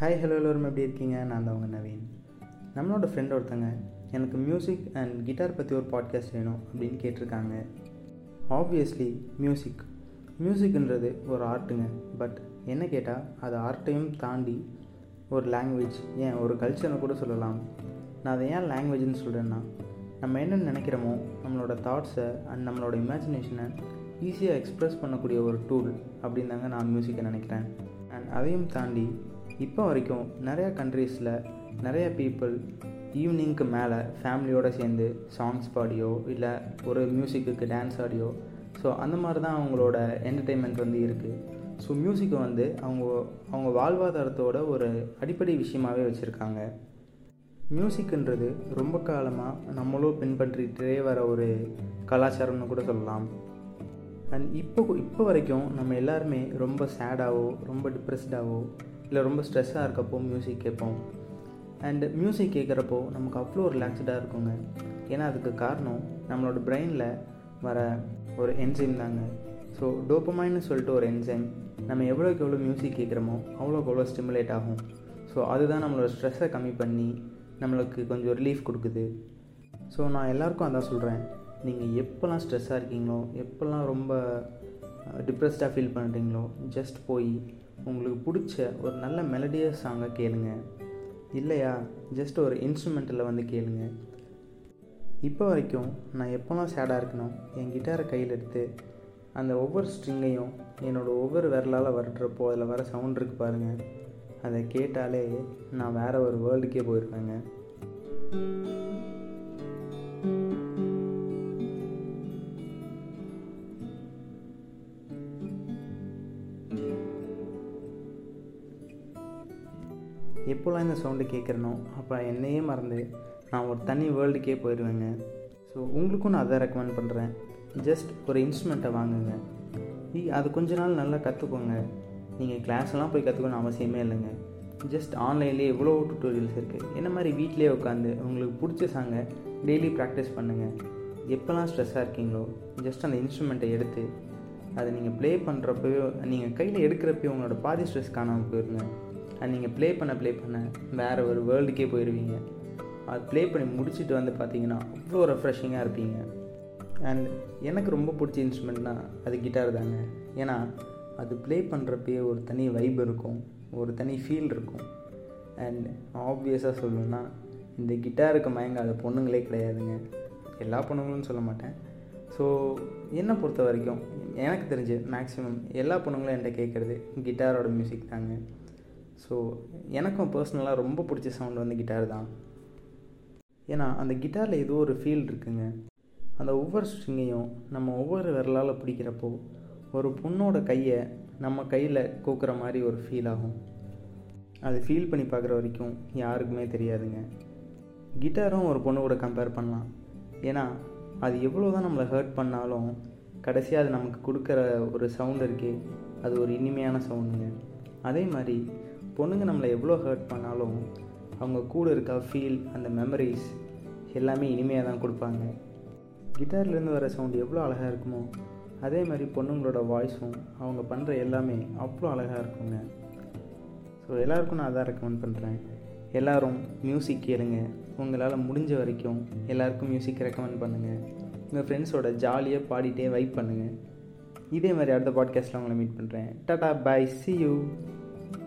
Hi hello எல்லோரும். எப்படி இருக்கீங்க? நான் தான் உங்கள் நவீன். நம்மளோட ஃப்ரெண்ட் ஒருத்தங்க எனக்கு மியூசிக் அண்ட் கிட்டார் பற்றி ஒரு பாட்காஸ்ட் வேணும் அப்படின்னு கேட்டிருக்காங்க. ஆப்வியஸ்லி மியூசிக் மியூசிக்ன்றது ஒரு ஆர்ட்டுங்க பட் என்ன கேட்டால் அது ஆர்ட்டையும் தாண்டி ஒரு லாங்குவேஜ் ஏன்? ஒரு கல்ச்சர்னு கூட சொல்லலாம். நான் அதை ஏன் லாங்குவேஜ்னு சொல்கிறேன்னா நம்ம என்ன நினைக்கிறோமோ நம்மளோட தாட்ஸை அண்ட் நம்மளோட இமேஜினேஷனை ஈஸியாக எக்ஸ்ப்ரெஸ் பண்ணக்கூடிய ஒரு டூல் அப்படின்னு தாங்க நான் மியூசிக்கை நினைக்கிறேன். அண்ட் அதையும் தாண்டி இப்போ வரைக்கும் நிறையா கண்ட்ரீஸில் நிறைய பீப்புள் ஈவினிங்க்கு மேலே ஃபேமிலியோடு சேர்ந்து சாங்ஸ் பாடியோ இல்லை ஒரு மியூசிக்கு டான்ஸ் ஆடியோ ஸோ அந்த மாதிரி தான் அவங்களோட என்டர்டெயின்மெண்ட் வந்து இருக்குது ஸோ மியூசிக்கை வந்து அவங்க அவங்க வாழ்வாதாரத்தோட ஒரு அடிப்படை விஷயமாகவே வச்சுருக்காங்க. மியூசிக்ன்றது ரொம்ப காலமாக நம்மளும் பின்பற்றிகிட்டே வர ஒரு கலாச்சாரம்னு கூட சொல்லலாம். அண்ட் இப்போ இப்போ வரைக்கும் நம்ம எல்லாருமே ரொம்ப சேடாகவோ ரொம்ப டிப்ரெஸ்டாகவோ இல்லை ரொம்ப ஸ்ட்ரெஸ்ஸாக இருக்கப்போ மியூசிக் கேட்போம். அண்டு மியூசிக் கேட்குறப்போ நமக்கு அவ்வளோ ரிலாக்ஸ்டாக இருக்குங்க. ஏன்னா அதுக்கு காரணம் நம்மளோட பிரெயினில் வர ஒரு என்சைம் தாங்க. ஸோ டோப்பமாயின்னு சொல்லிட்டு ஒரு என்சைம் நம்ம எவ்வளோக்கு எவ்வளோ மியூசிக் கேட்குறோமோ அவ்வளோக்கு எவ்வளோ ஸ்டிமுலேட் ஆகும். ஸோ அதுதான் நம்மளோட ஸ்ட்ரெஸ்ஸை கம்மி பண்ணி நம்மளுக்கு கொஞ்சம் ரிலீஃப் கொடுக்குது. ஸோ நான் எல்லாருக்கும் அதான் சொல்கிறேன் நீங்கள் எப்போல்லாம் ஸ்ட்ரெஸ்ஸாக இருக்கீங்களோ எப்போல்லாம் ரொம்ப டிப்ரெஸ்டாக ஃபீல் பண்ணுறீங்களோ ஜஸ்ட் போய் உங்களுக்கு பிடிச்ச ஒரு நல்ல மெலடியஸ் சாங்கை கேளுங்க. இல்லையா? ஜஸ்ட் ஒரு இன்ஸ்ட்ருமெண்ட்டில் வந்து கேளுங்க. இப்போ வரைக்கும் நான் எப்போல்லாம் சேடாக இருக்கணும் என் கிட்டாரை கையில் எடுத்து அந்த ஒவ்வொரு ஸ்ட்ரிங்கையும் என்னோடய ஒவ்வொரு விரலால் வரட்டுறப்போ அதில் வர சவுண்ட் இருக்குது பாருங்கள் அதை கேட்டாலே நான் வேறு ஒரு வேர்ல்டுக்கே போயிருப்பேங்க. எப்போல்லாம் இந்த சவுண்டு கேட்குறனோ அப்போ என்னையே மறந்து நான் ஒரு தனி வேர்ல்டுக்கே போயிடுவேங்க ஸோ உங்களுக்கும் நான் அதை ரெக்கமெண்ட் பண்ணுறேன் ஜஸ்ட் ஒரு இன்ஸ்ட்ருமெண்ட்டை வாங்குங்க. அது கொஞ்ச நாள் நல்லா கற்றுக்கோங்க நீங்கள் கிளாஸ்லாம் போய் கற்றுக்கணும் அவசியமே இல்லைங்க. ஜஸ்ட் ஆன்லைன்லேயே எவ்வளோ டுட்டோரியல்ஸ் இருக்குது என்ன மாதிரி வீட்லேயே உட்காந்து உங்களுக்கு பிடிச்ச சாங்கை டெய்லி ப்ராக்டிஸ் பண்ணுங்கள் எப்போல்லாம் ஸ்ட்ரெஸ்ஸாக இருக்கீங்களோ ஜஸ்ட் அந்த இன்ஸ்ட்ருமெண்ட்டை எடுத்து அதை நீங்கள் ப்ளே பண்ணுறப்போ நீங்கள் கையில் எடுக்கிறப்போ உங்களோட பாதி ஸ்ட்ரெஸ் காணாமல் போயிருங்க. அண்ட் நீங்கள் ப்ளே பண்ண ப்ளே பண்ண வேறு ஒரு வேர்ல்டுக்கே போயிடுவீங்க அது ப்ளே பண்ணி முடிச்சுட்டு வந்து பார்த்தீங்கன்னா அவ்வளோ ரெஃப்ரெஷிங்காக இருப்பீங்க. அண்ட் எனக்கு ரொம்ப பிடிச்ச இன்ஸ்ட்ருமெண்ட்னா அது கிட்டார் தாங்க. ஏன்னா அது ப்ளே பண்ணுறப்பயே ஒரு தனி வைப் இருக்கும். ஒரு தனி ஃபீல் இருக்கும். அண்ட் ஆப்வியஸாக சொல்லணுன்னா இந்த கிட்டாருக்கு மயங்காத பொண்ணுங்களே கிடையாதுங்க. எல்லா பொண்ணுங்களும் சொல்ல மாட்டேன். ஸோ என்னை பொறுத்த வரைக்கும் எனக்கு தெரிஞ்சு மேக்ஸிமம் எல்லா பொண்ணுங்களும் என்கிட்ட கேட்குறது கிட்டாரோட மியூசிக் தாங்க. ஸோ எனக்கும் பர்சனலாக ரொம்ப பிடிச்ச சவுண்ட் வந்து கிட்டார் தான். ஏன்னா அந்த கிட்டாரில் ஏதோ ஒரு ஃபீல் இருக்குங்க. அந்த ஒவ்வொரு ஸ்ட்ரிங்கையும் நம்ம ஒவ்வொரு விரலால் பிடிக்கிறப்போ ஒரு பொண்ணோட கையை நம்ம கையில் கூக்குற மாதிரி ஒரு ஃபீல் ஆகும். அது ஃபீல் பண்ணி பார்க்குற வரைக்கும் யாருக்குமே தெரியாதுங்க. கிட்டாரும் ஒரு பொண்ணு கூட கம்பேர் பண்ணலாம். ஏன்னா அது எவ்வளோ தான் நம்மளை ஹர்ட் பண்ணாலும் கடைசியாக அது நமக்கு கொடுக்குற ஒரு சவுண்ட் இருக்கே அது ஒரு இனிமையான சவுண்டுங்க அதே மாதிரி பொண்ணுங்க நம்மளை எவ்வளோ ஹர்ட் பண்ணாலும் அவங்க கூட இருக்க ஃபீல் அந்த மெமரிஸ் எல்லாமே இனிமையாக தான் கொடுப்பாங்க. கிட்டார்லேருந்து வர சவுண்ட் எவ்வளோ அழகாக இருக்குமோ அதே மாதிரி பொண்ணுங்களோட வாய்ஸும் அவங்க பண்ணுற எல்லாமே அவ்வளோ அழகாக இருக்குங்க. ஸோ எல்லாருக்கும் நான் அதான் ரெக்கமெண்ட் பண்ணுறேன் எல்லோரும் மியூசிக் கேளுங்க. உங்களால் முடிஞ்ச வரைக்கும் எல்லாருக்கும் மியூசிக் ரெக்கமெண்ட் பண்ணுங்கள் உங்கள் ஃப்ரெண்ட்ஸோட ஜாலியாக பாடிட்டே வைப் பண்ணுங்கள் இதே மாதிரி அடுத்த பாட்காஸ்ட்டில் உங்களை மீட் பண்ணுறேன் டாட்டா பாய் சி யூ